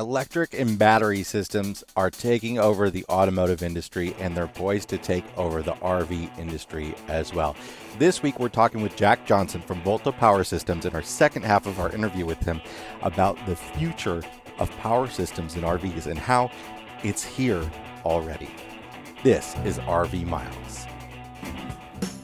Electric and battery systems are taking over the automotive industry and they're poised to take over the RV industry as well. This week, we're talking with Jack Johnson from Volta Power Systems in our second half of our interview with him about the future of power systems in RVs and how it's here already. This is RV Miles.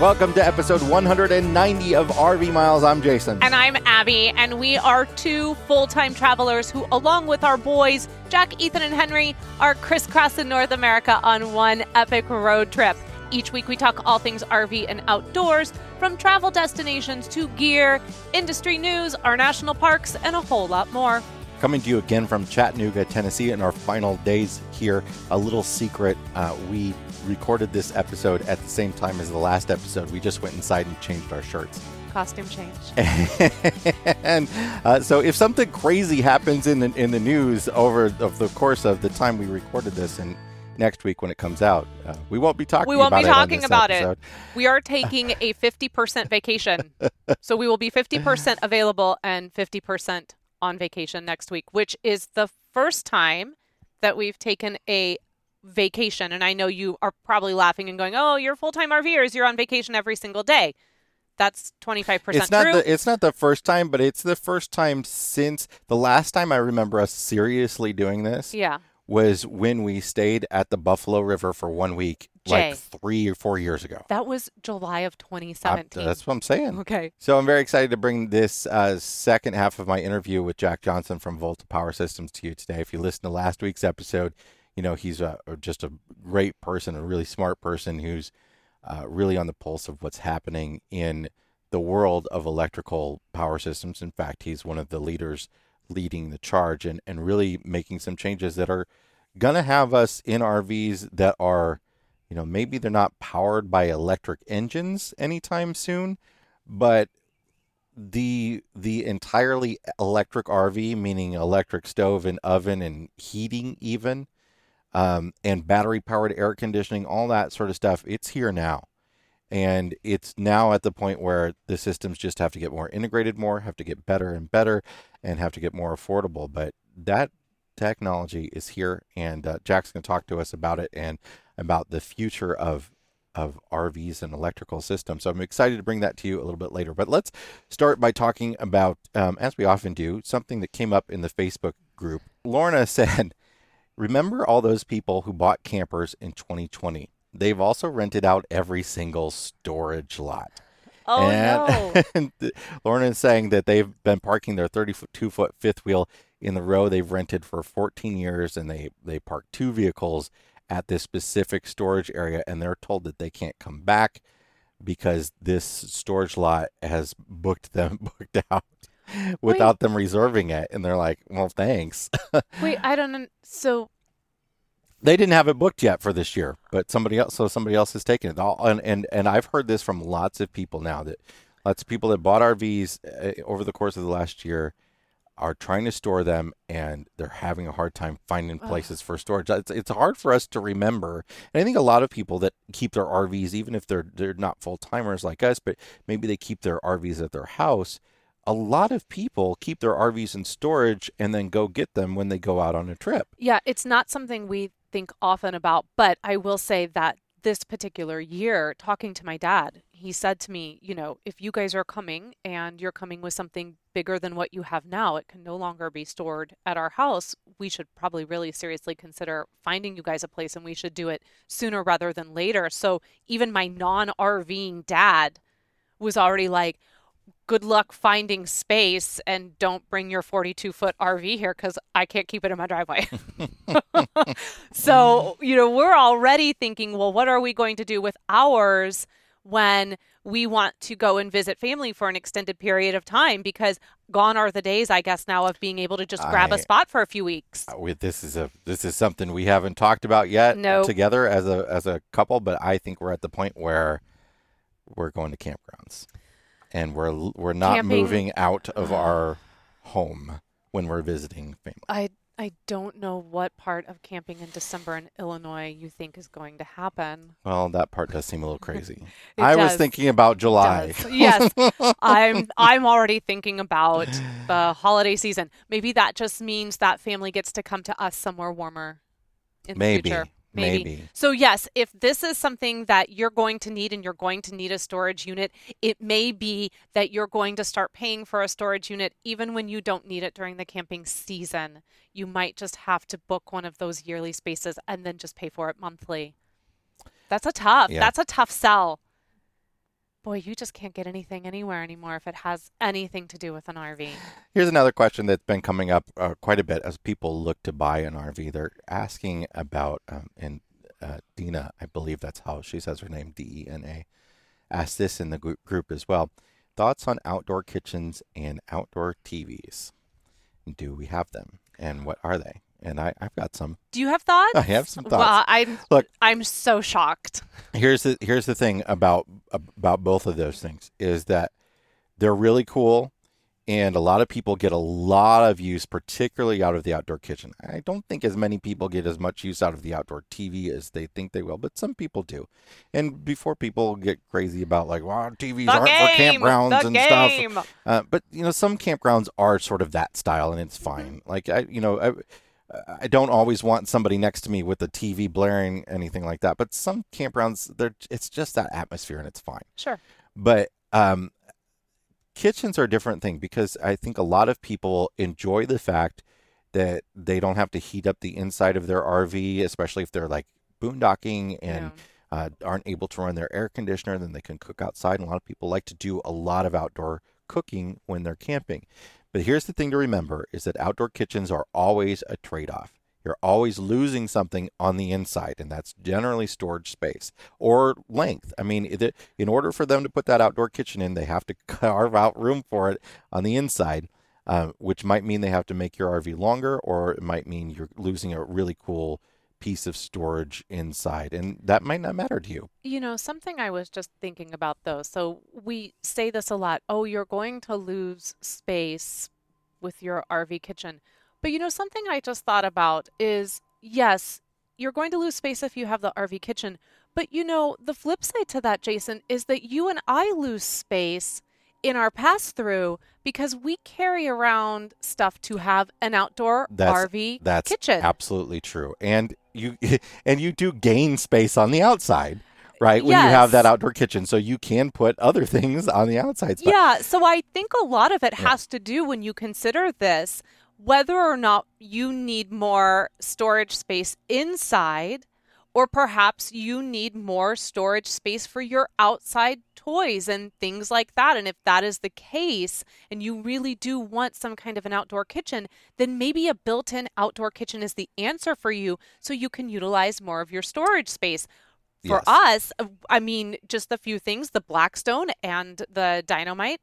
Welcome to episode 190 of RV Miles. I'm Jason. And I'm Abby, and we are two full time travelers who, along with our boys, Jack, Ethan, and Henry, are crisscrossing North America on one epic road trip. Each week, we talk all things RV and outdoors, from travel destinations to gear, industry news, our national parks, and a whole lot more. Coming to you again from Chattanooga, Tennessee, in our final days here. A little secret uh, we recorded this episode at the same time as the last episode. We just went inside and changed our shirts. Costume change. and uh, so, if something crazy happens in the in the news over of the course of the time we recorded this, and next week when it comes out, uh, we won't be talking. We won't be talking about episode. it. We are taking a 50% vacation. so we will be 50% available and 50% on vacation next week, which is the first time that we've taken a vacation. And I know you are probably laughing and going, oh, you're full time RVers. You're on vacation every single day. That's 25% It's not true. the it's not the first time, but it's the first time since the last time I remember us seriously doing this yeah. Was when we stayed at the Buffalo River for one week, Jay. like three or four years ago. That was July of Uh, 2017. that's what I'm saying. okay. So I'm very excited to bring this uh, second half of my interview with Jack Johnson from Volta Power Systems to you today. If you listen to last week's episode, you know he's a, just a great person, a really smart person who's uh, really on the pulse of what's happening in the world of electrical power systems. In fact, he's one of the leaders leading the charge and, and really making some changes that are going to have us in RVs that are, you know, maybe they're not powered by electric engines anytime soon, but the the entirely electric RV, meaning electric stove and oven and heating even, um, and battery powered air conditioning, all that sort of stuff, it's here now. And it's now at the point where the systems just have to get more integrated more, have to get better and better, and have to get more affordable. But that technology is here, and uh, Jack's going to talk to us about it and about the future of of RVs and electrical systems. So I'm excited to bring that to you a little bit later. But let's start by talking about, um, as we often do, something that came up in the Facebook group. Lorna said, "Remember all those people who bought campers in 2020? They've also rented out every single storage lot." Oh, and, no. and Lorna is saying that they've been parking their 32 foot fifth wheel in the row they've rented for 14 years, and they they park two vehicles at this specific storage area, and they're told that they can't come back because this storage lot has booked them booked out without them reserving it, and they're like, "Well, thanks." Wait, I don't know. So, they didn't have it booked yet for this year, but somebody else, so somebody else has taken it. And, and and I've heard this from lots of people now that lots of people that bought RVs uh, over the course of the last year are trying to store them and they're having a hard time finding places for storage. It's, it's hard for us to remember. And I think a lot of people that keep their RVs, even if they're they're not full timers like us, but maybe they keep their RVs at their house. A lot of people keep their RVs in storage and then go get them when they go out on a trip. yeah, it's not something we think often about, but I will say that this particular year, talking to my dad, he said to me, you know, if you guys are coming and you're coming with something bigger than what you have now, it can no longer be stored at our house. We should probably really seriously consider finding you guys a place and we should do it sooner rather than later. So even my non RVing dad was already like, good luck finding space and don't bring your 42 foot RV here because I can't keep it in my driveway. so, you know, we're already thinking, well, what are we going to do with ours when we want to go and visit family for an extended period of time? Because gone are the days, I guess, now of being able to just grab I- a spot for a few weeks. Uh, we- this is a this is something we haven't talked about yet Nope. together as a as a couple, but I think we're at the point where we're going to campgrounds, and we're we're not Camping- moving out of uh-huh. our home when we're visiting family. I I don't know what part of camping in December in Illinois you think is going to happen. Well, that part does seem a little crazy. I was thinking about July. Yes, I'm I'm already thinking about the holiday season. Maybe that just means that family gets to come to us somewhere warmer in Maybe, the future. Maybe. So yes, if this is something that you're going to need and you're going to need a storage unit, it may be that you're going to start paying for a storage unit even when you don't need it during the camping season. You might just have to book one of those yearly spaces and then just pay for it monthly. That's a tough. Yeah. That's a tough sell. Boy, you just can't get anything anywhere anymore if it has anything to do with an RV. Here's another question that's been coming up uh, quite a bit as people look to buy an RV. They're asking about, um, and uh, Dina, I believe that's how she says her name, D E N A, asked this in the group, group as well. Thoughts on outdoor kitchens and outdoor TVs? Do we have them, and what are they? And I, I've got some. Do you have thoughts? I have some Well, thoughts. I'm Look. I'm so shocked. here's the here's the thing about about both of those things is that they're really cool and a lot of people get a lot of use particularly out of the outdoor kitchen i don't think as many people get as much use out of the outdoor tv as they think they will but some people do and before people get crazy about like well tvs The aren't game, for campgrounds the and stuff uh, but you know, some campgrounds are sort of that style, and it's fine. Like I, you know, I, I don't always want somebody next to me with the TV blaring, anything like that. But some campgrounds, they're it's just that atmosphere, and it's fine. Sure. But um, kitchens are a different thing because I think a lot of people enjoy the fact that they don't have to heat up the inside of their RV, especially if they're like boondocking and Yeah. uh, aren't able to run their air conditioner, then they can cook outside. And a lot of people like to do a lot of outdoor cooking when they're camping. But here's the thing to remember is that outdoor kitchens are always a trade-off. You're always losing something on the inside, and that's generally storage space or length. I mean, in order for them to put that outdoor kitchen in, they have to carve out room for it on the inside, uh, which might mean they have to make your RV longer, or it might mean you're losing a really cool piece of storage inside, and that might not matter to you. You know, something I was just thinking about though. So we say this a lot. Oh, you're going to lose space with your RV kitchen. But you know, something I just thought about is yes, you're going to lose space if you have the RV kitchen. But you know, the flip side to that, Jason, is that you and I lose space in our pass through because we carry around stuff to have an outdoor That's- RV That's kitchen. absolutely true, and you and you do gain space on the outside, right? When you have that outdoor kitchen, so you can put other things on the outside. Yeah, so I think a lot of it Yeah. has to do when you consider this whether or not you need more storage space inside or perhaps you need more storage space for your outside toys and things like that. And if that is the case and you really do want some kind of an outdoor kitchen, then maybe a built-in outdoor kitchen is the answer for you so you can utilize more of your storage space. For Yes. us, I mean, just a few things the Blackstone and the Dynamite,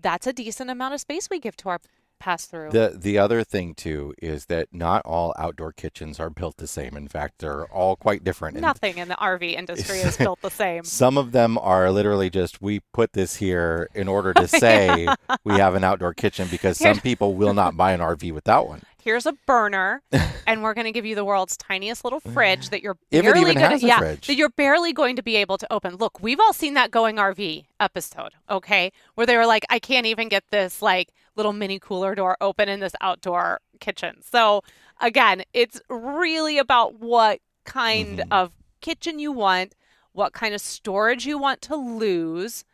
that's a decent amount of space we give to our pass through. The the other thing too is that not all outdoor kitchens are built the same. In fact, they're all quite different. Nothing in the RV industry is built the same. Some of them are literally just we put this here in order to say we have an outdoor kitchen because some people will not buy an RV without one. Here's a burner, and we're going to give you the world's tiniest little fridge that you're barely gonna, yeah, fridge. that you're barely going to be able to open. Look, we've all seen that going RV episode, okay, where they were like, I can't even get this like little mini cooler door open in this outdoor kitchen. So again, it's really about what kind Mhm. of kitchen you want, what kind of storage you want to lose,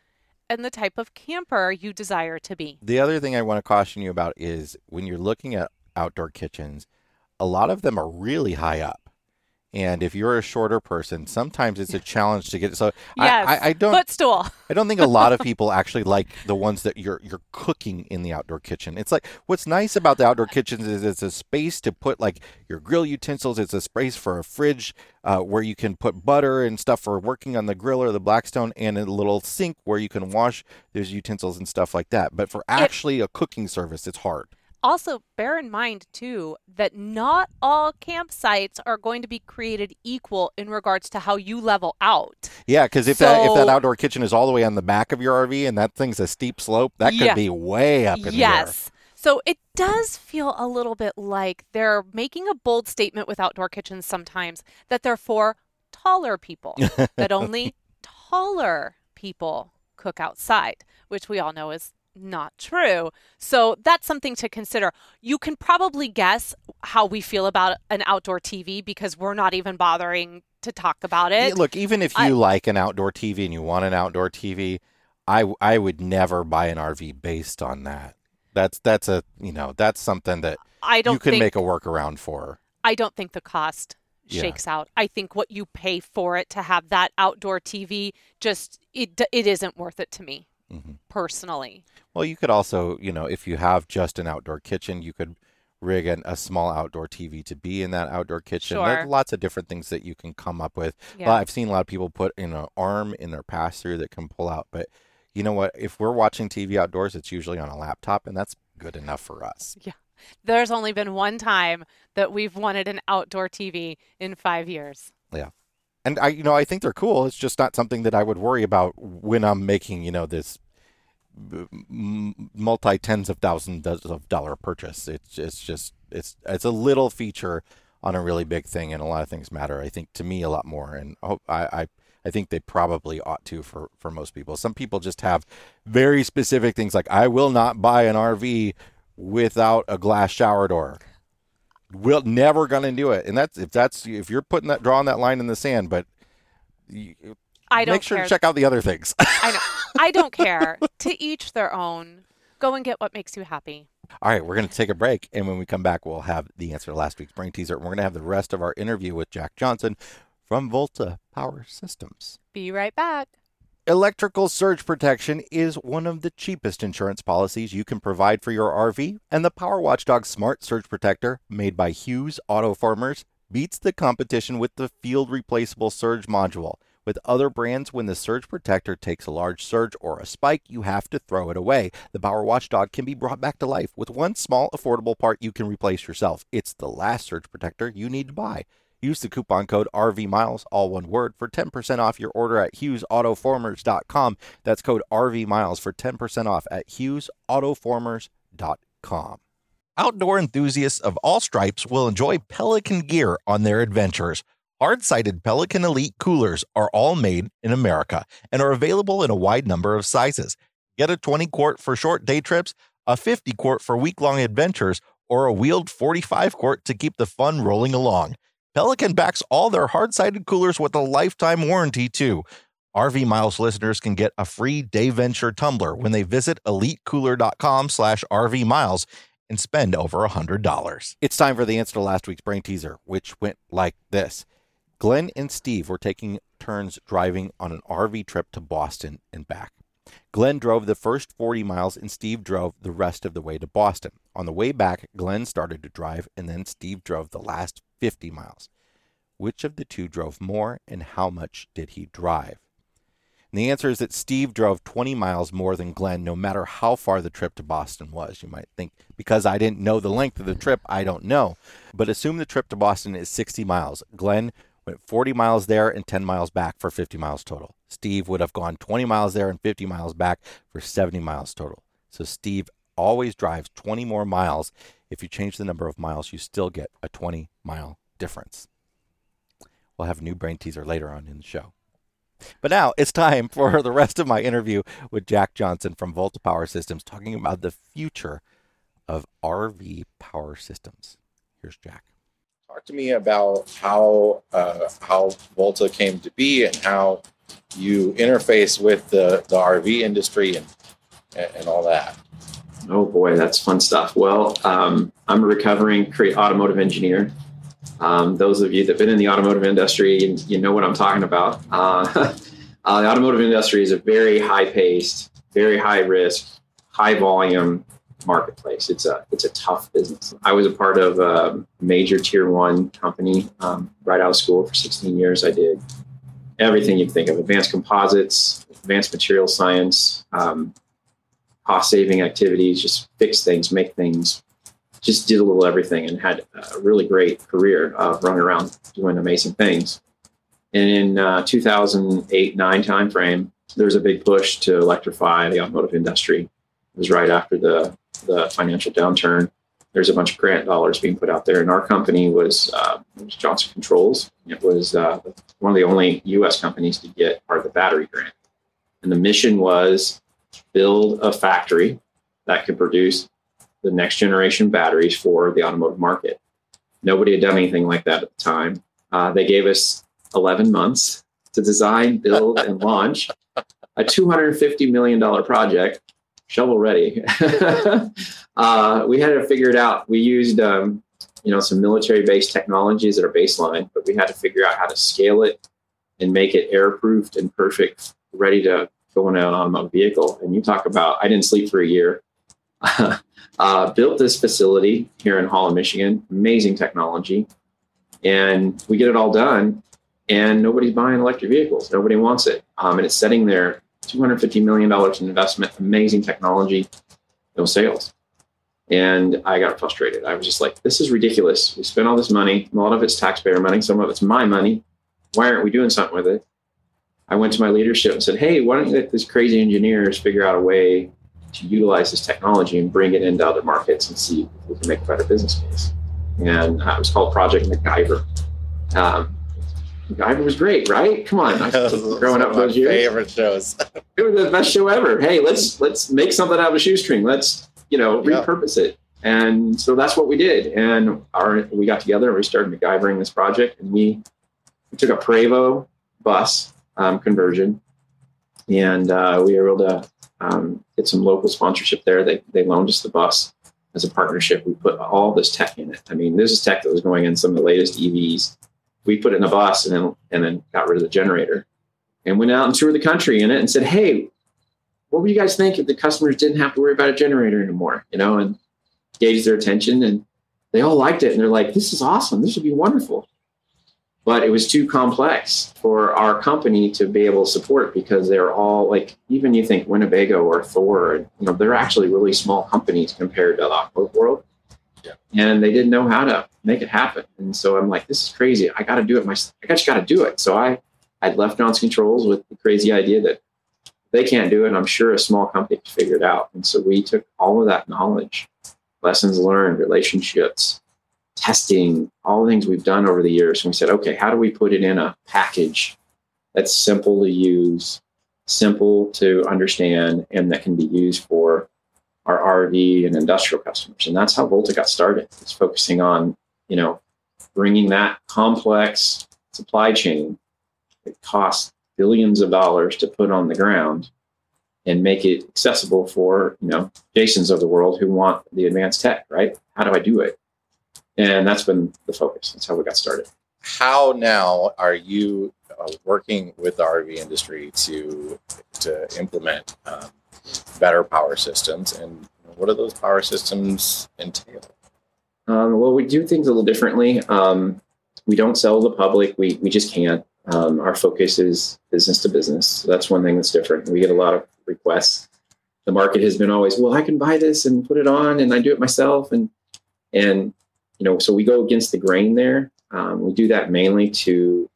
and the type of camper you desire to be. The other thing I want to caution you about is when you're looking at outdoor kitchens, a lot of them are really high up. And if you're a shorter person, sometimes it's a challenge to get. So yes, I, I, I don't footstool. I don't think a lot of people actually like the ones that you're you're cooking in the outdoor kitchen. It's like what's nice about the outdoor kitchens is it's a space to put like your grill utensils. It's a space for a fridge uh, where you can put butter and stuff for working on the grill or the Blackstone, and a little sink where you can wash those utensils and stuff like that. But for actually a cooking service, it's hard also bear in mind too that not all campsites are going to be created equal in regards to how you level out. Yeah, because if so, that if that outdoor kitchen is all the way on the back of your RV and that thing's a steep slope, that could yeah. be way up in the yes. So it does feel a little bit like they're making a bold statement with outdoor kitchens sometimes that they're for taller people, that only taller people cook outside, which we all know is not true. So that's something to consider. You can probably guess how we feel about an outdoor TV because we're not even bothering to talk about it. look, even if you I, like an outdoor TV and you want an outdoor TV, I I would never buy an RV based on that. That's that's a you know that's something that I don't you can think, make a workaround for. I don't think the cost shakes yeah. out. I think what you pay for it to have that outdoor TV just it it isn't worth it to me mm-hmm. personally. Well, you could also, you know, if you have just an outdoor kitchen, you could rig an, a small outdoor TV to be in that outdoor kitchen. Sure. There's lots of different things that you can come up with. Yeah. Well, I've seen a lot of people put in an arm in their pass through that can pull out. But you know what? If we're watching TV outdoors, it's usually on a laptop, and that's good enough for us. Yeah. There's only been one time that we've wanted an outdoor TV in five years. Yeah. And I, you know, I think they're cool. It's just not something that I would worry about when I'm making, you know, this multi tens of thousands of dollar purchase. It's it's just it's it's a little feature on a really big thing, and a lot of things matter. I think to me a lot more, and I I I think they probably ought to for for most people. Some people just have very specific things like I will not buy an RV without a glass shower door. We're never gonna do it, and that's if that's if you're putting that drawing that line in the sand, but. You, I don't make sure care. to check out the other things. I know. I don't care. to each their own. Go and get what makes you happy. All right, we're going to take a break. And when we come back, we'll have the answer to last week's brain teaser. We're going to have the rest of our interview with Jack Johnson from Volta Power Systems. Be right back. Electrical surge protection is one of the cheapest insurance policies you can provide for your RV, and the Power Watchdog Smart Surge Protector, made by Hughes Autoformers, beats the competition with the field replaceable surge module. With other brands, when the surge protector takes a large surge or a spike, you have to throw it away. The Power Watchdog can be brought back to life with one small, affordable part you can replace yourself. It's the last surge protector you need to buy. Use the coupon code RVMiles, all one word, for 10% off your order at HughesAutoformers.com. That's code RVMiles for 10% off at HughesAutoformers.com. Outdoor enthusiasts of all stripes will enjoy Pelican gear on their adventures. Hard sided Pelican Elite coolers are all made in America and are available in a wide number of sizes. Get a 20 quart for short day trips, a 50 quart for week long adventures, or a wheeled 45 quart to keep the fun rolling along. Pelican backs all their hard sided coolers with a lifetime warranty, too. RV Miles listeners can get a free Day Venture tumbler when they visit elitecooler.com slash RV Miles and spend over $100. It's time for the answer to last week's brain teaser, which went like this. Glenn and Steve were taking turns driving on an RV trip to Boston and back. Glenn drove the first 40 miles and Steve drove the rest of the way to Boston. On the way back, Glenn started to drive and then Steve drove the last 50 miles. Which of the two drove more and how much did he drive? And the answer is that Steve drove 20 miles more than Glenn, no matter how far the trip to Boston was. You might think, because I didn't know the length of the trip, I don't know. But assume the trip to Boston is 60 miles. Glenn went 40 miles there and 10 miles back for 50 miles total. Steve would have gone 20 miles there and 50 miles back for 70 miles total. So Steve always drives 20 more miles. If you change the number of miles, you still get a 20 mile difference. We'll have a new brain teaser later on in the show. But now it's time for the rest of my interview with Jack Johnson from Volta Power Systems talking about the future of RV power systems. Here's Jack. Talk to me about how uh, how Volta came to be and how you interface with the, the RV industry and and all that. Oh boy, that's fun stuff. Well, um, I'm a recovering create automotive engineer. Um, those of you that've been in the automotive industry, you, know what I'm talking about. Uh, uh, the automotive industry is a very high paced, very high risk, high volume marketplace. It's a it's a tough business. I was a part of a major tier one company um, right out of school for 16 years. I did everything you can think of: advanced composites, advanced material science, um, cost saving activities, just fix things, make things. Just did a little everything and had a really great career of running around doing amazing things. And in uh, 2008 nine timeframe, there was a big push to electrify the automotive industry. It was right after the the financial downturn, there's a bunch of grant dollars being put out there. And our company was, uh, was Johnson Controls. It was uh, one of the only US companies to get part of the battery grant. And the mission was build a factory that could produce the next generation batteries for the automotive market. Nobody had done anything like that at the time. Uh, they gave us 11 months to design, build, and launch a $250 million project shovel ready. uh, we had to figure it out. We used, um, you know, some military based technologies that are baseline, but we had to figure out how to scale it and make it airproofed and perfect, ready to go in on automatic vehicle. And you talk about, I didn't sleep for a year. uh, built this facility here in Holland, Michigan. Amazing technology, and we get it all done. And nobody's buying electric vehicles. Nobody wants it, um, and it's sitting there $250 million in investment, amazing technology, no sales. And I got frustrated. I was just like, this is ridiculous. We spent all this money. A lot of it's taxpayer money. Some of it's my money. Why aren't we doing something with it? I went to my leadership and said, hey, why don't you let these crazy engineers figure out a way to utilize this technology and bring it into other markets and see if we can make a better business case? And uh, it was called Project MacGyver. Um, MacGyver was great, right? Come on, growing up those years. Favorite shows. it was the best show ever. Hey, let's let's make something out of a shoestring. Let's you know repurpose it. And so that's what we did. And our we got together and we started MacGyvering this project. And we, we took a Prevost bus um, conversion, and uh, we were able to um, get some local sponsorship there. They they loaned us the bus as a partnership. We put all this tech in it. I mean, this is tech that was going in some of the latest EVs we put it in a bus and then and then got rid of the generator and went out and toured the country in it and said, Hey, what would you guys think if the customers didn't have to worry about a generator anymore? You know, and gauge their attention and they all liked it and they're like, This is awesome. This would be wonderful. But it was too complex for our company to be able to support because they're all like, even you think Winnebago or Thor, you know, they're actually really small companies compared to the world. And they didn't know how to make it happen. And so I'm like, this is crazy. I got to do it. My, I just got to do it. So I, I left Johnson Controls with the crazy idea that they can't do it. I'm sure a small company could figure it out. And so we took all of that knowledge, lessons learned, relationships, testing, all the things we've done over the years. And we said, okay, how do we put it in a package that's simple to use, simple to understand, and that can be used for our RV and industrial customers. And that's how Volta got started. It's focusing on, you know, bringing that complex supply chain that costs billions of dollars to put on the ground and make it accessible for, you know, Jasons of the world who want the advanced tech, right? How do I do it? And that's been the focus. That's how we got started. How now are you uh, working with the RV industry to to implement um, better power systems and what do those power systems entail? Um, well, we do things a little differently. Um, we don't sell to the public. We, we just can't. Um, our focus is business to business. So that's one thing that's different. We get a lot of requests. The market has been always, well, I can buy this and put it on, and I do it myself, and and you know, so we go against the grain there. Um, we do that mainly to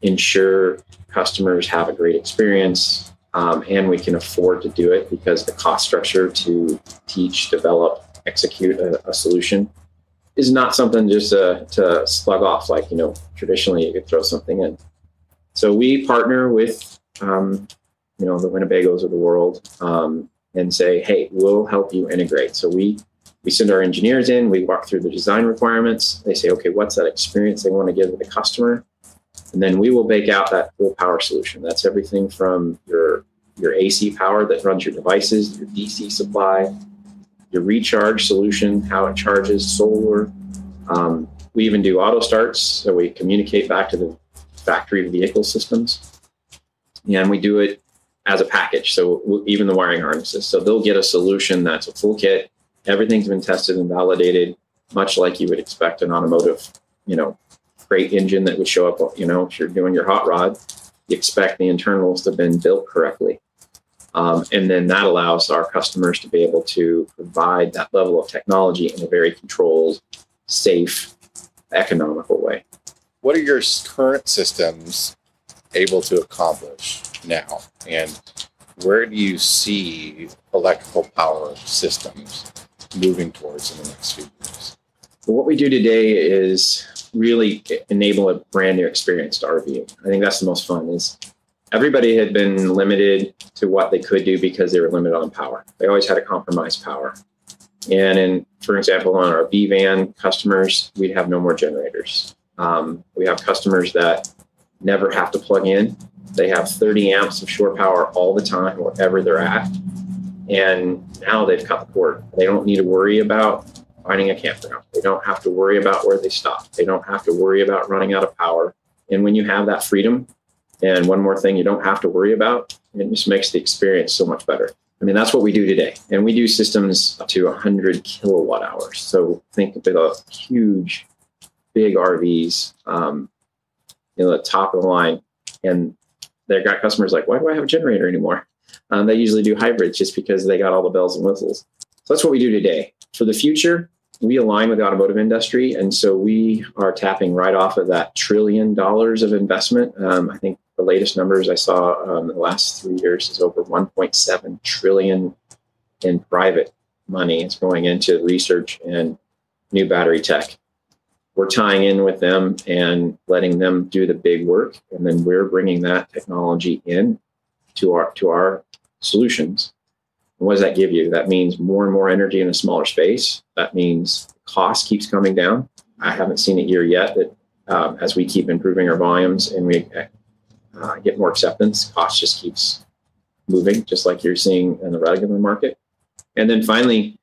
ensure customers have a great experience um, and we can afford to do it because the cost structure to teach, develop, execute a, a solution is not something just to, to slug off like you know traditionally you could throw something in. So we partner with um, you know the Winnebagos of the world um, and say, hey, we'll help you integrate. So we we send our engineers in, we walk through the design requirements. They say, okay, what's that experience they want to give to the customer? And then we will bake out that full power solution. That's everything from your your AC power that runs your devices, your DC supply, your recharge solution, how it charges solar, um, we even do auto starts, so we communicate back to the factory vehicle systems, and we do it as a package. So even the wiring harnesses, so they'll get a solution that's a full kit. Everything's been tested and validated, much like you would expect an automotive, you know, great engine that would show up. You know, if you're doing your hot rod, you expect the internals to have been built correctly. Um, and then that allows our customers to be able to provide that level of technology in a very controlled, safe, economical way. What are your current systems able to accomplish now? And where do you see electrical power systems moving towards in the next few years? what we do today is really enable a brand new experience to RV. I think that's the most fun is everybody had been limited to what they could do because they were limited on power. They always had to compromise power. And in, for example, on our B van customers, we'd have no more generators. Um, we have customers that never have to plug in. They have 30 amps of shore power all the time, wherever they're at. And now they've cut the cord. They don't need to worry about finding a campground. They don't have to worry about where they stop. They don't have to worry about running out of power. And when you have that freedom, and one more thing you don't have to worry about, it just makes the experience so much better. I mean, that's what we do today. And we do systems up to 100 kilowatt hours. So think of a huge, big RVs, um, you know, the top of the line. And they've got customers like, why do I have a generator anymore? Um, they usually do hybrids just because they got all the bells and whistles. So that's what we do today. For the future, we align with the automotive industry, and so we are tapping right off of that trillion dollars of investment. Um, I think the latest numbers I saw um, in the last three years is over 1.7 trillion in private money. It's going into research and new battery tech. We're tying in with them and letting them do the big work, and then we're bringing that technology in to our to our solutions and what does that give you? That means more and more energy in a smaller space. That means cost keeps coming down. I haven't seen it here yet that um, as we keep improving our volumes and we uh, get more acceptance, cost just keeps moving, just like you're seeing in the regular market. And then finally,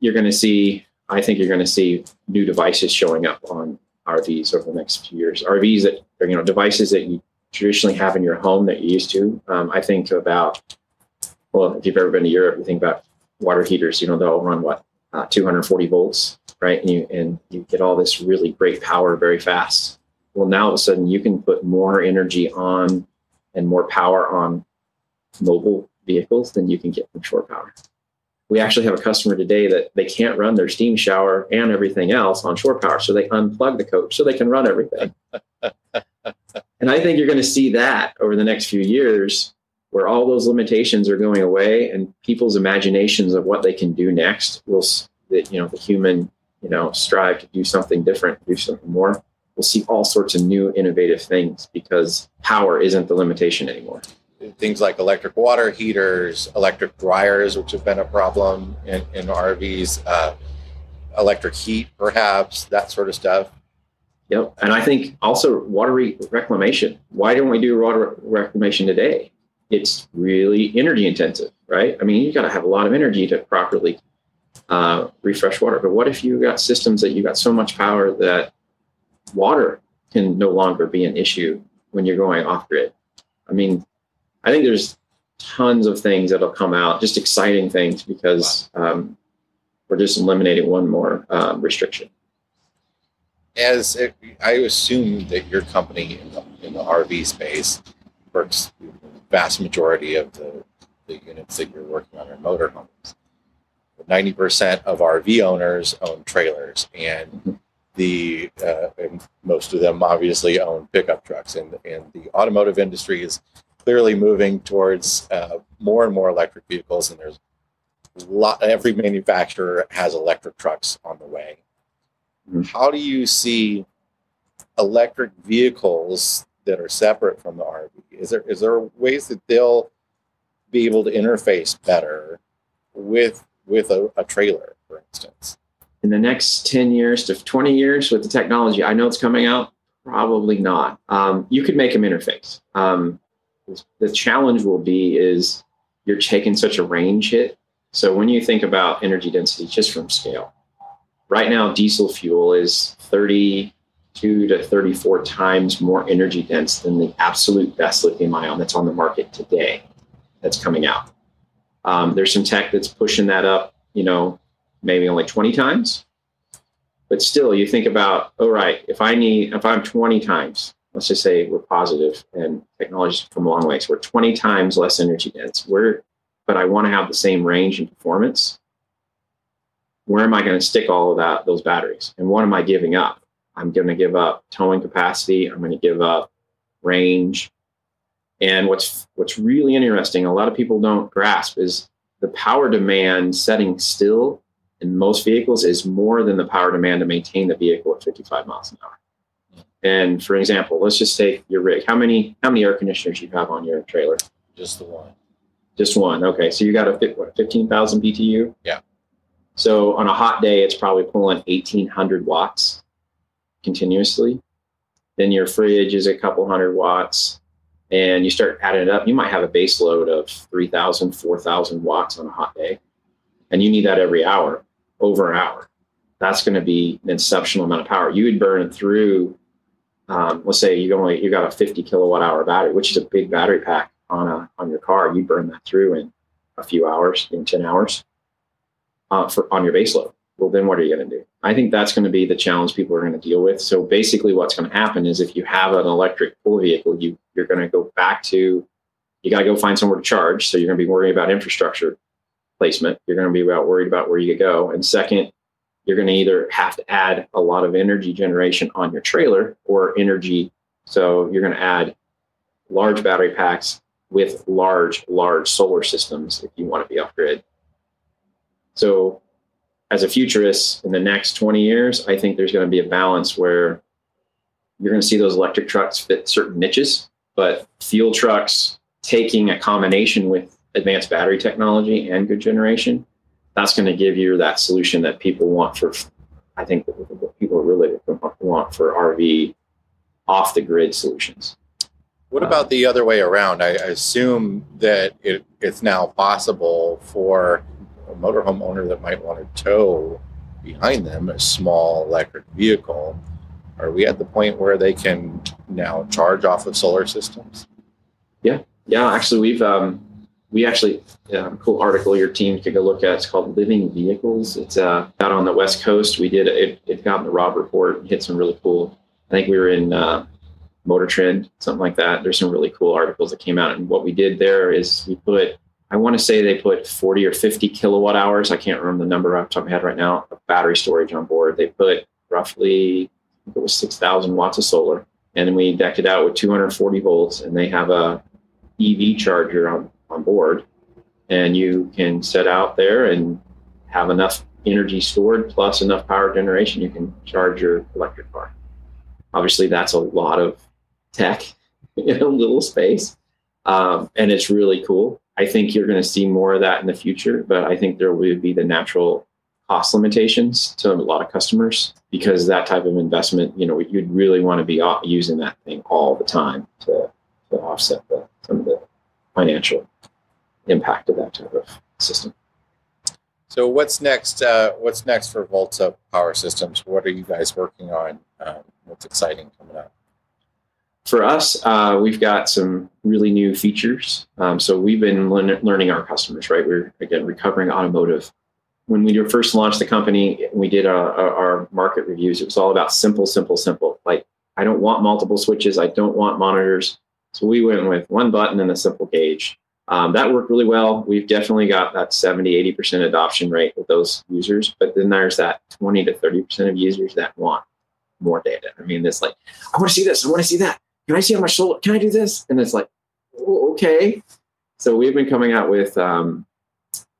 you're going to see, I think you're going to see new devices showing up on RVs over the next few years. RVs that are, you know, devices that you traditionally have in your home that you used to. Um, I think about well, if you've ever been to Europe, you think about water heaters. You know, they'll run what uh, 240 volts, right? And you and you get all this really great power very fast. Well, now all of a sudden you can put more energy on and more power on mobile vehicles than you can get from shore power. We actually have a customer today that they can't run their steam shower and everything else on shore power, so they unplug the coach so they can run everything. and I think you're going to see that over the next few years where all those limitations are going away and people's imaginations of what they can do next will that you know the human you know strive to do something different do something more we'll see all sorts of new innovative things because power isn't the limitation anymore. Things like electric water heaters electric dryers which have been a problem in, in rvs uh, electric heat perhaps that sort of stuff. Yep and i think also water reclamation. Why don't we do water reclamation today it's really energy intensive, right? I mean, you got to have a lot of energy to properly uh, refresh water. But what if you got systems that you got so much power that water can no longer be an issue when you're going off grid? I mean, I think there's tons of things that'll come out, just exciting things because um, we're just eliminating one more um, restriction. As it, I assume that your company in the, in the RV space works vast majority of the, the units that you're working on are motorhomes. 90% of RV owners own trailers, and the uh, and most of them obviously own pickup trucks. And, and the automotive industry is clearly moving towards uh, more and more electric vehicles, and there's a lot. Every manufacturer has electric trucks on the way. Mm-hmm. How do you see electric vehicles that are separate from the RV? Is there is there ways that they'll be able to interface better with with a, a trailer, for instance? In the next 10 years to 20 years with the technology, I know it's coming out. Probably not. Um, you could make them interface. Um, the challenge will be is you're taking such a range hit. So when you think about energy density just from scale, right now diesel fuel is 32 to 34 times more energy dense than the absolute best lithium ion that's on the market today that's coming out. Um, there's some tech that's pushing that up, you know, maybe only 20 times. But still, you think about, all right, if I need, if I'm 20 times, let's just say we're positive and technology's come a long way, so we're 20 times less energy dense. We're, but I want to have the same range and performance. Where am I going to stick all of that, those batteries? And what am I giving up? I'm going to give up towing capacity. I'm going to give up range. And what's what's really interesting, a lot of people don't grasp is the power demand setting still in most vehicles is more than the power demand to maintain the vehicle at 55 miles an hour. And for example, let's just take your rig. How many how many air conditioners you have on your trailer? Just the one. Just one. Okay, so you got a what, 15,000 BTU? Yeah. So on a hot day, it's probably pulling 1,800 watts continuously. Then your fridge is a couple hundred watts and you start adding it up, you might have a base load of 3,000, 4,000 watts on a hot day. And you need that every hour, over an hour. That's going to be an exceptional amount of power. You would burn through, um, let's say you only you got a 50 kilowatt hour battery, which is a big battery pack on a on your car. You burn that through in a few hours, in 10 hours, uh, for on your base load well, then what are you going to do? I think that's going to be the challenge people are going to deal with. So basically, what's going to happen is if you have an electric pull vehicle, you you're going to go back to you got to go find somewhere to charge. So you're going to be worrying about infrastructure placement. You're going to be about worried about where you go. And second, you're going to either have to add a lot of energy generation on your trailer or energy. So you're going to add large battery packs with large, large solar systems if you want to be off grid. So as a futurist in the next 20 years, I think there's going to be a balance where you're going to see those electric trucks fit certain niches, but fuel trucks taking a combination with advanced battery technology and good generation, that's going to give you that solution that people want for, I think what people really want for RV off the grid solutions. What about the other way around? I assume that it, it's now possible for motorhome owner that might want to tow behind them a small electric vehicle. Are we at the point where they can now charge off of solar systems? Yeah, yeah. Actually, we've um, we actually um, cool article your team could go look at. It's called Living Vehicles. It's uh, out on the West Coast. We did it. It got in the Robb Report. Hit some really cool. I think we were in uh, Motor Trend, something like that. There's some really cool articles that came out. And what we did there is we put I want to say they put 40 or 50 kilowatt hours. I can't remember the number off the top of my head right now of battery storage on board. They put roughly, it was 6,000 watts of solar. And then we decked it out with 240 volts, and they have a EV charger on, on board. And you can set out there and have enough energy stored plus enough power generation, you can charge your electric car. Obviously, that's a lot of tech in a little space. Um, and it's really cool. I think you're going to see more of that in the future, but I think there will be the natural cost limitations to a lot of customers because that type of investment, you know, you'd really want to be using that thing all the time to, to offset the, some of the financial impact of that type of system. So what's next? Uh, what's next for Volta Power Systems? What are you guys working on? Um, what's exciting coming up? For us, uh, we've got some really new features. Um, so we've been le- learning our customers, right? We're again recovering automotive. When we first launched the company, we did our, our market reviews. It was all about simple, simple, simple. Like I don't want multiple switches. I don't want monitors. So we went with one button and a simple gauge. Um, that worked really well. We've definitely got that 70, 80% adoption rate with those users. But then there's that 20 to 30% of users that want more data. I mean, it's like, I want to see this. I want to see that can I see on my shoulder? Can I do this? And it's like, oh, okay. So we've been coming out with um,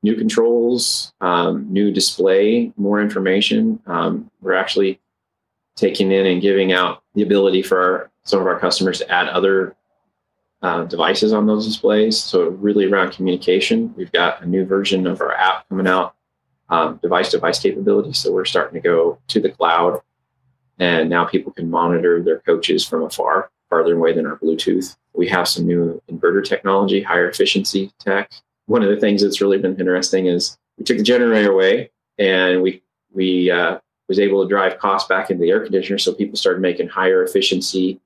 new controls, um, new display, more information. Um, we're actually taking in and giving out the ability for our, some of our customers to add other uh, devices on those displays. So really around communication, we've got a new version of our app coming out, um, device device capability. So we're starting to go to the cloud, and now people can monitor their coaches from afar farther away than our Bluetooth. We have some new inverter technology, higher efficiency tech. One of the things that's really been interesting is we took the generator away and we we uh, was able to drive costs back into the air conditioner. So people started making higher efficiency,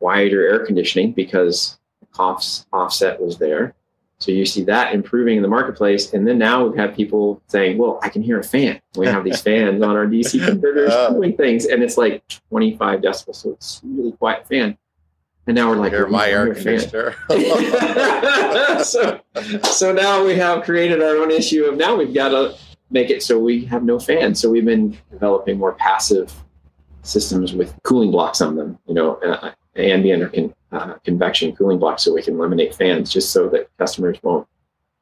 wider air conditioning because the cost offset was there. So you see that improving in the marketplace. And then now we've had people saying, well, I can hear a fan. We have these fans on our DC converters cooling things, and it's like 25 decibels. So it's really quiet fan. And now we're like, "Well, my air fan." conditioner. so, so now we have created our own issue of now we've got to make it so we have no fans. So we've been developing more passive systems with cooling blocks on them, you know, uh, ambient or con, uh, convection cooling blocks so we can eliminate fans just so that customers won't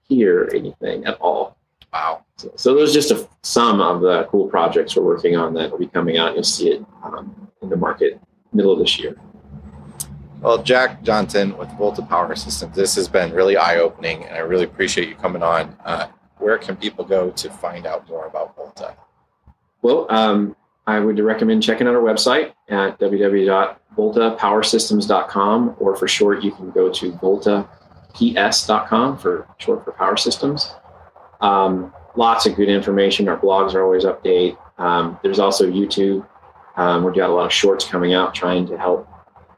hear anything at all. wow. So, so those are just a, some of the cool projects we're working on that will be coming out. You'll see it um, in the market middle of this year. Well, Jack Johnson with Volta Power Systems, this has been really eye opening, and I really appreciate you coming on. Uh, where can people go to find out more about Volta? Well, um, I would recommend checking out our website at www.voltapowersystems.com, or for short, you can go to voltaps.com for short for power systems. Um, lots of good information. Our blogs are always update. Um, there's also YouTube. Um, we've got a lot of shorts coming out trying to help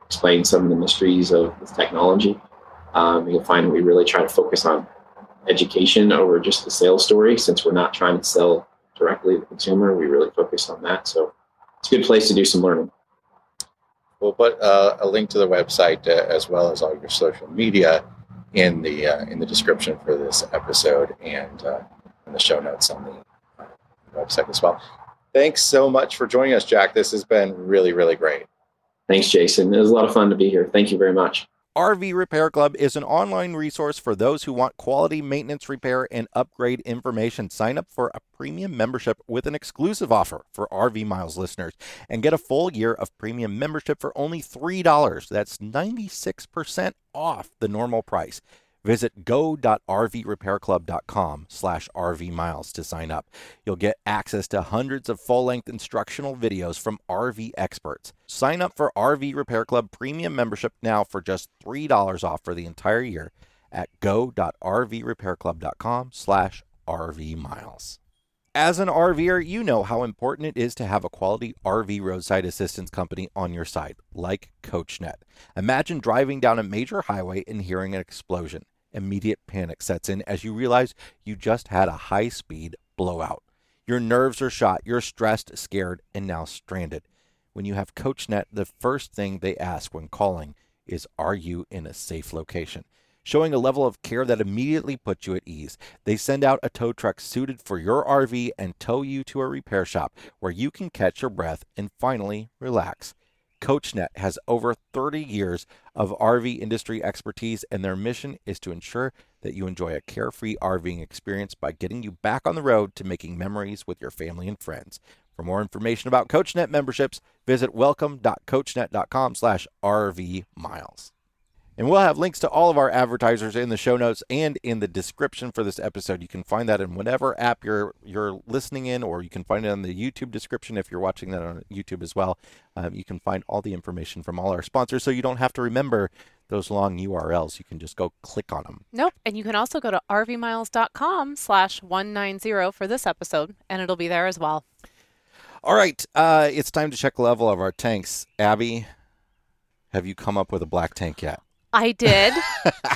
explain some of the mysteries of this technology. Um, you'll find we really try to focus on education over just the sales story since we're not trying to sell directly to the consumer. We really focus on that. So it's a good place to do some learning. We'll put uh, a link to the website uh, as well as all your social media in the uh, in the description for this episode and uh, in the show notes on the uh, website as well. Thanks so much for joining us, Jack. This has been really, really great. Thanks, Jason. It was a lot of fun to be here. Thank you very much. RV Repair Club is an online resource for those who want quality maintenance repair and upgrade information. Sign up for a premium membership with an exclusive offer for RV Miles listeners and get a full year of premium membership for only $3. That's 96% off the normal price. Visit go.rvrepairclub.com slash rvmiles to sign up. You'll get access to hundreds of full-length instructional videos from RV experts. Sign up for RV Repair Club premium membership now for just $3 off for the entire year at go.rvrepairclub.com slash rvmiles. As an RVer, you know how important it is to have a quality RV roadside assistance company on your side, like CoachNet. Imagine driving down a major highway and hearing an explosion. Immediate panic sets in as you realize you just had a high speed blowout. Your nerves are shot, you're stressed, scared, and now stranded. When you have CoachNet, the first thing they ask when calling is Are you in a safe location? Showing a level of care that immediately puts you at ease. They send out a tow truck suited for your RV and tow you to a repair shop where you can catch your breath and finally relax. CoachNet has over 30 years of RV industry expertise, and their mission is to ensure that you enjoy a carefree RVing experience by getting you back on the road to making memories with your family and friends. For more information about CoachNet memberships, visit welcome.coachnet.com slash rvmiles. And we'll have links to all of our advertisers in the show notes and in the description for this episode. You can find that in whatever app you're you're listening in, or you can find it on the YouTube description if you're watching that on YouTube as well. Um, you can find all the information from all our sponsors, so you don't have to remember those long URLs. You can just go click on them. Nope. And you can also go to rvmiles.com slash 190 for this episode, and it'll be there as well. All right, uh, it's time to check the level of our tanks. Abby, have you come up with a black tank yet? I did.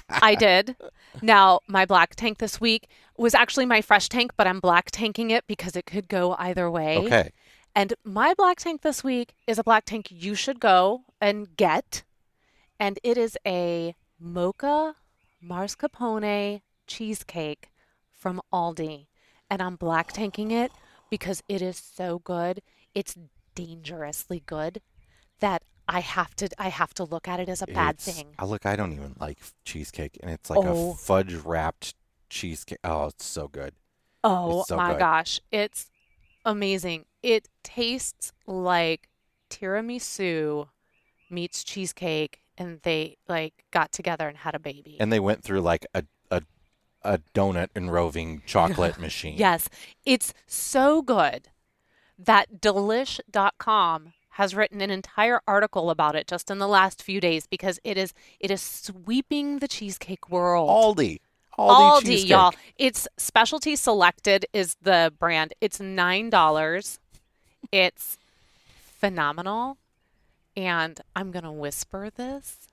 I did. Now, my black tank this week was actually my fresh tank, but I'm black tanking it because it could go either way. Okay. And my black tank this week is a black tank you should go and get. And it is a mocha mascarpone cheesecake from Aldi. And I'm black tanking it because it is so good. It's dangerously good that I have to I have to look at it as a bad It's- thing. I look, I don't even like cheesecake, and it's like Oh. a fudge wrapped cheesecake. Oh, it's so good. Oh so my good. gosh, it's amazing. It tastes like tiramisu meets cheesecake and they like got together and had a baby. And they went through like a a, a donut enrobing chocolate machine. yes, it's so good that delish.com has written an entire article about it just in the last few days because it is it is sweeping the cheesecake world. Aldi. Aldi, Aldi, y'all. It's specialty selected is the brand. It's nine dollars. It's phenomenal. And I'm going to whisper this.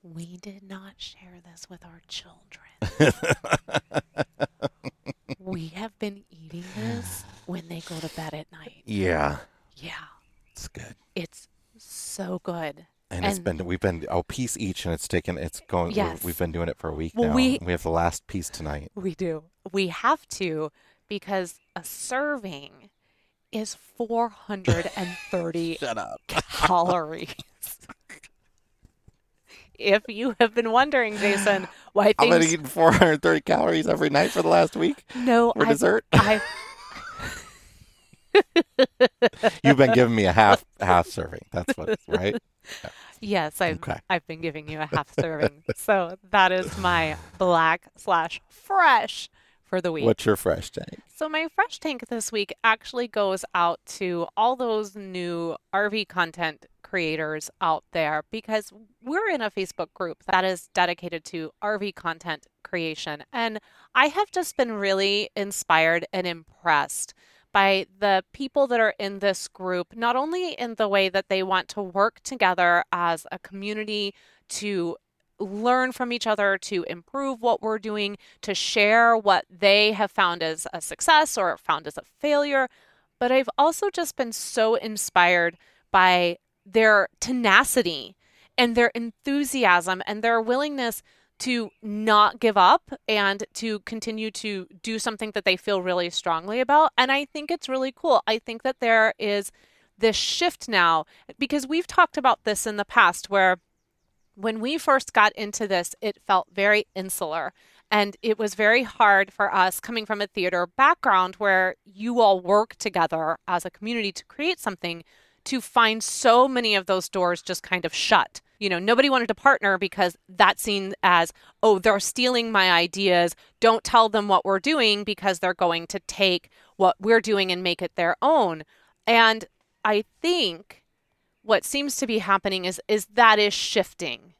We did not share this with our children. we have been eating this when they go to bed at night. Yeah, Yeah, it's good. it's so good. And, it's been we've been oh, a piece each, and it's taken. It's going. Yes. We've been doing it for a week Well, now. we- we have the last piece tonight. We do. We have to because a serving is 430 Shut up. calories. if you have been wondering, Jason, why I've been eating 430 calories every night for the last week no for I, dessert. I You've been giving me a half half serving. That's what, right? yes, I've Okay. I've been giving you a half serving. so that is my black slash fresh for the week. What's your fresh tank? So my fresh tank this week actually goes out to all those new RV content creators out there because we're in a Facebook group that is dedicated to RV content creation and I have just been really inspired and impressed by the people that are in this group not only in the way that they want to work together as a community to learn from each other to improve what we're doing to share what they have found as a success or found as a failure. But I've also just been so inspired by their tenacity and their enthusiasm and their willingness to not give up and to continue to do something that they feel really strongly about. And I think it's really cool. I think that there is this shift now because we've talked about this in the past where when we first got into this, it felt very insular. And it was very hard for us coming from a theater background where you all work together as a community to create something to find so many of those doors just kind of shut. You know, nobody wanted to partner because that seen as, oh, they're stealing my ideas. Don't tell them what we're doing because they're going to take what we're doing and make it their own. And I think what seems to be happening is is that is shifting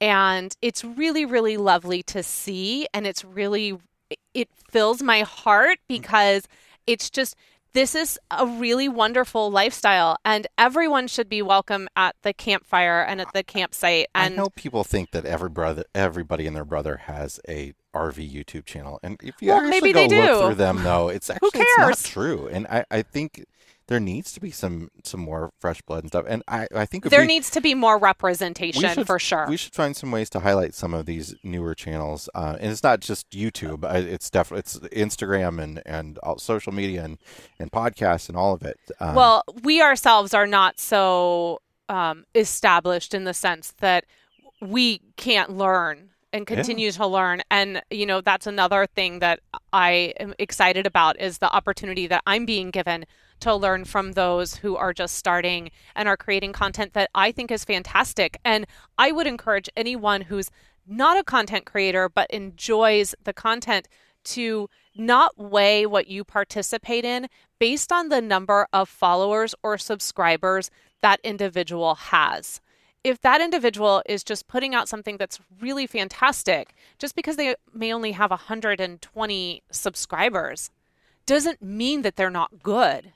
and it's really really lovely to see and it's really it fills my heart because it's just this is a really wonderful lifestyle and everyone should be welcome at the campfire and at the campsite. And I know people think that every brother, everybody and their brother has a RV YouTube channel, and if you Well, actually go look through them, though, it's actually it's not true. And I, I think there needs to be some some more fresh blood and stuff. And I, I think there we, needs to be more representation should- for sure we should find some ways to highlight some of these newer channels. Uh, and it's not just YouTube; it's definitely it's Instagram and and all, social media and and podcasts and all of it. Um, well, we ourselves are not so um, established in the sense that we can't learn and Yeah. continue to learn. And, you know, that's another thing that I am excited about is the opportunity that I'm being given to learn from those who are just starting and are creating content that I think is fantastic. And I would encourage anyone who's not a content creator but enjoys the content to not weigh what you participate in based on the number of followers or subscribers that individual has. If that individual is just putting out something that's really fantastic, just because they may only have 120 subscribers, doesn't mean that they're not good.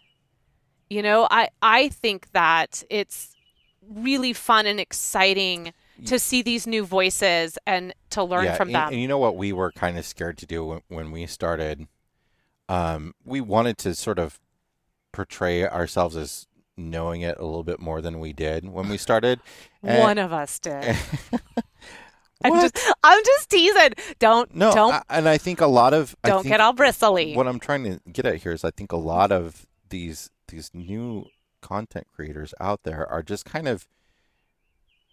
You know, I, I think that it's really fun and exciting to see these new voices and to learn yeah, from and, them. And you know what we were kind of scared to do when, when we started? Um, we wanted to sort of portray ourselves as knowing it a little bit more than we did when we started. And- One of us did. I'm just I'm just teasing. Don't no, don't I- and I think a lot of don't think get all bristly. What I'm trying to get at here is I think a lot of these these new content creators out there are just kind of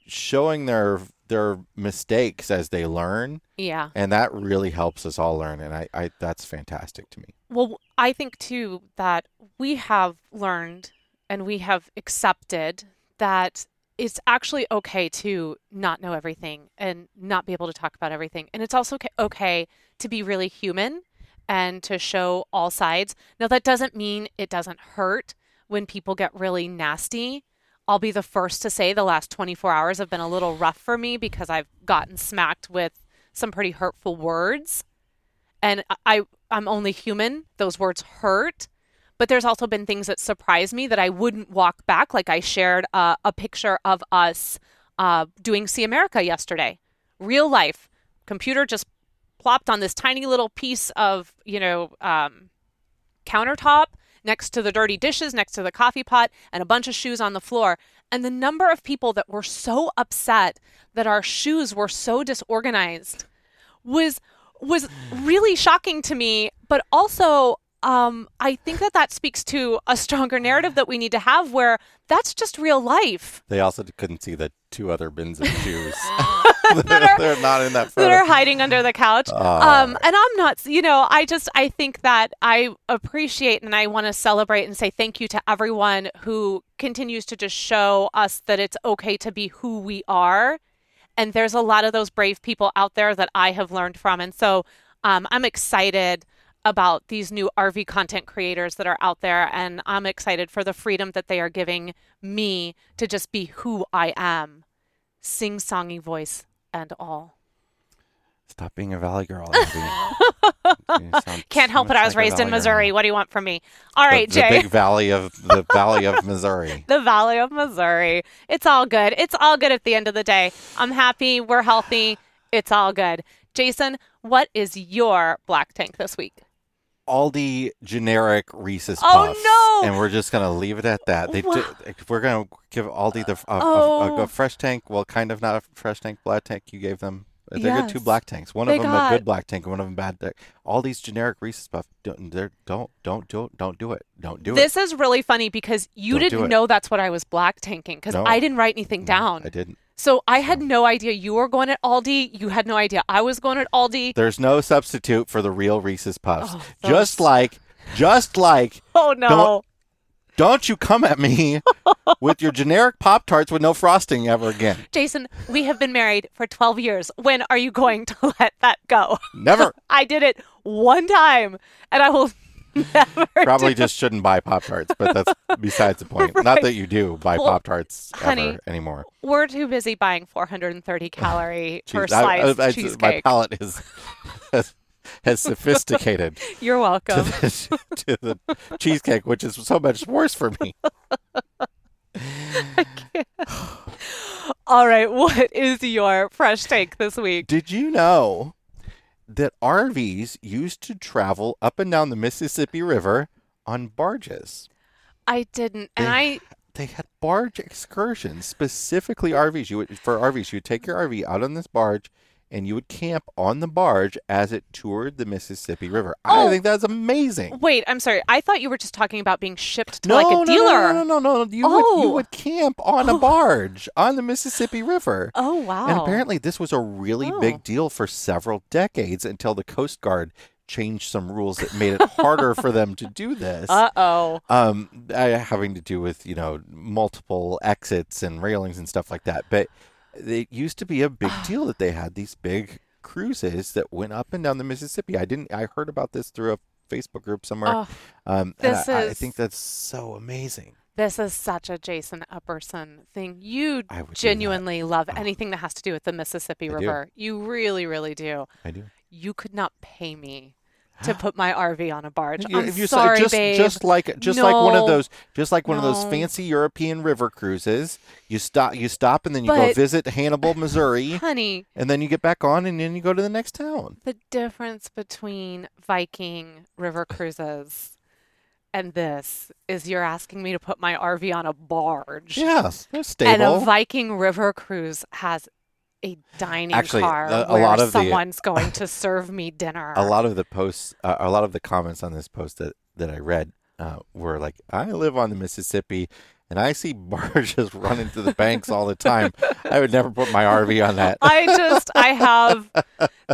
showing their their mistakes as they learn yeah. and that really helps us all learn and I, I that's fantastic to me Well, I think too that we have learned and we have accepted that it's actually okay to not know everything and not be able to talk about everything. And it's also okay, okay to be really human and to show all sides. Now, that doesn't mean it doesn't hurt when people get really nasty. I'll be the first to say the last 24 hours have been a little rough for me because I've gotten smacked with some pretty hurtful words and I I'm only human. Those words hurt, but there's also been things that surprise me that I wouldn't walk back. Like I shared a picture of us uh, doing See America yesterday, real life. Computer just plopped on this tiny little piece of, you know, um, countertop next to the dirty dishes, next to the coffee pot, and a bunch of shoes on the floor. And the number of people that were so upset that our shoes were so disorganized was was really shocking to me, but also um, I think that that speaks to a stronger narrative that we need to have where that's just real life. They also couldn't see the two other bins of shoes. That are- They're not in that that are hiding under the couch. Ah. um, and I'm not, you know, I just, I think that I appreciate and I want to celebrate and say thank you to everyone who continues to just show us that it's okay to be who we are. And there's a lot of those brave people out there that I have learned from. And so um, I'm excited about these new RV content creators that are out there. And I'm excited for the freedom that they are giving me to just be who I am, sing songy voice and all. Stop being a valley girl. Can't help it. I was like raised in valley girl. Missouri. What do you want from me? All right, The- right, the, Jay. big valley of the valley of Missouri. the Valley of Missouri. It's all good. It's all good at the end of the day. I'm happy. We're healthy. It's all good. Jason, what is your black tank this week? Aldi generic Reese's Oh, Puffs. no! And we're just gonna leave it at that. They Wow. we're gonna give Aldi the a, a- a- Oh. a fresh tank. Well, kind of not a fresh tank, black tank. You gave them. They got two black tanks. One They of them got- a good black tank, and one of them bad. tank. All these generic Reese's Puffs. Don't don't don't don't don't do it. Don't do it. This is really funny because you Don't didn't know that's what I was black tanking because No. I didn't write anything down. I didn't. So I had no idea you were going at Aldi. You had no idea I was going at Aldi. There's no substitute for the real Reese's Puffs. Oh, just like, just like, Oh no. Don't- don't you come at me with your generic Pop Tarts with no frosting ever again. Jason, we have been married for 12 years. When are you going to let that go? Never. I did it one time and I will Probably do just shouldn't buy Pop Tarts, but that's besides the point. Not that you do buy Well, Pop Tarts ever anymore. We're too busy buying 430 calorie per I- slice I- I- my cheesecake. palate is has, has sophisticated You're to welcome. the, to the cheesecake, which is so much worse for me. All right, what is your fresh take this week? Did you know that RVs used to travel up and down the Mississippi River on barges? I didn't, and They- I They had barge excursions, specifically RVs. You would for RVs, you would take your RV out on this barge, and you would camp on the barge as it toured the Mississippi River. Oh. I Oh. think that's amazing. wait. I'm sorry. I thought you were just talking about being shipped to No, like a no, dealer. no, no, no, no, no. You would you Oh. would camp on a Oh. barge on the Mississippi River. Oh wow. And apparently, this was a really Oh. big deal for several decades until the Coast Guard changed some rules that made it harder for them to do this. Uh oh. um, having to do with you know multiple exits and railings and stuff like that. But it used to be a big deal that they had these big cruises that went up and down the Mississippi. I didn't. I heard about this through a Facebook group somewhere. Oh, um, this I, I is- think that's so amazing. this is such a Jason Epperson thing. You I do genuinely love anything that has to do with the Mississippi I do. River. You really, really do. I do. You could not pay me to put my RV on a barge. You- I'm if you sorry, just, babe. just like just like one of those just like one of those fancy European river cruises. You stop you stop and then you go visit Hannibal, Missouri, Honey, and then you get back on and then you go to the next town. the difference between Viking river cruises and this is you're asking me to put my RV on a barge. Yes, they're And a Viking river cruise has a dining Actually, car where lot of the- someone's going to serve me dinner. a lot of the posts, uh, a lot of the comments on this post that that I read uh, were like, "I live on the Mississippi." And I see barges running to the banks all the time. I would never put my RV on that. I just I have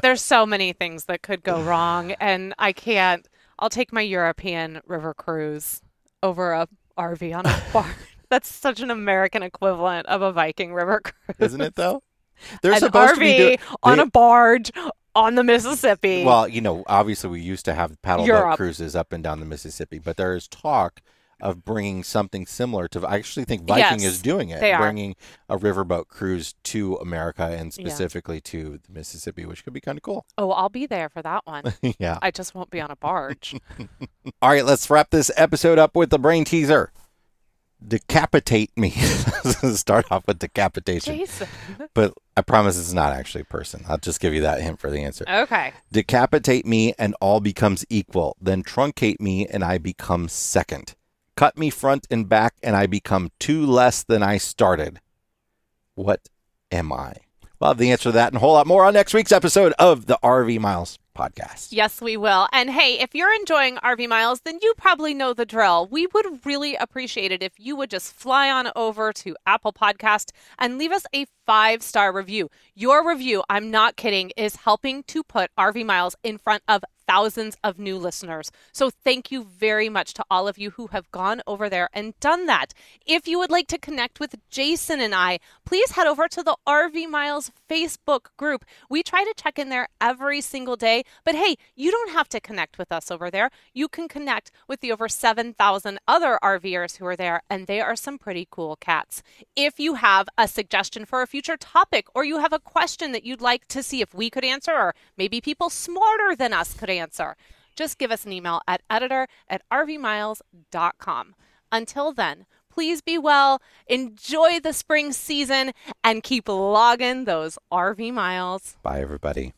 there's so many things that could go wrong and I can't I'll take my European river cruise over a RV on a barge. That's such an American equivalent of a Viking river cruise. Isn't it though? They're An supposed RV to be do- on they- a barge on the Mississippi. Well, you know, obviously we used to have paddle boat cruises up and down the Mississippi, but there is talk of bringing something similar to. I actually think Viking Yes, is doing it, they are. bringing a riverboat cruise to America and Yeah. specifically to the Mississippi, which could be kind of cool. Oh, I'll be there for that one. yeah. I just won't be on a barge. All right, let's wrap this episode up with the brain teaser. Decapitate me. Start off with decapitation, Jason. but I promise it's not actually a person. I'll just give you that hint for the answer. Okay. Decapitate me and all becomes equal. Then truncate me and I become second. Cut me front and back and I become two less than I started. What am I? We'll have the answer to that and a whole lot more on next week's episode of the RV Miles podcast. Yes, we will. And hey, if you're enjoying RV Miles, then you probably know the drill. We would really appreciate it if you would just fly on over to Apple Podcast and leave us a five star review. Your review, I'm not kidding, is helping to put RV Miles in front of thousands of new listeners. So thank you very much to all of you who have gone over there and done that. If you would like to connect with Jason and I, please head over to the RV Miles Facebook group. We try to check in there every single day, but hey, you don't have to connect with us over there. You can connect with the over 7,000 other RVers who are there, and they are some pretty cool cats. If you have a suggestion for a future topic or you have a question that you'd like to see if we could answer, or maybe people smarter than us could answer, just give us an email at editor at rvmiles.com. Until then, please be well, enjoy the spring season, and keep logging those RV miles. Bye, everybody.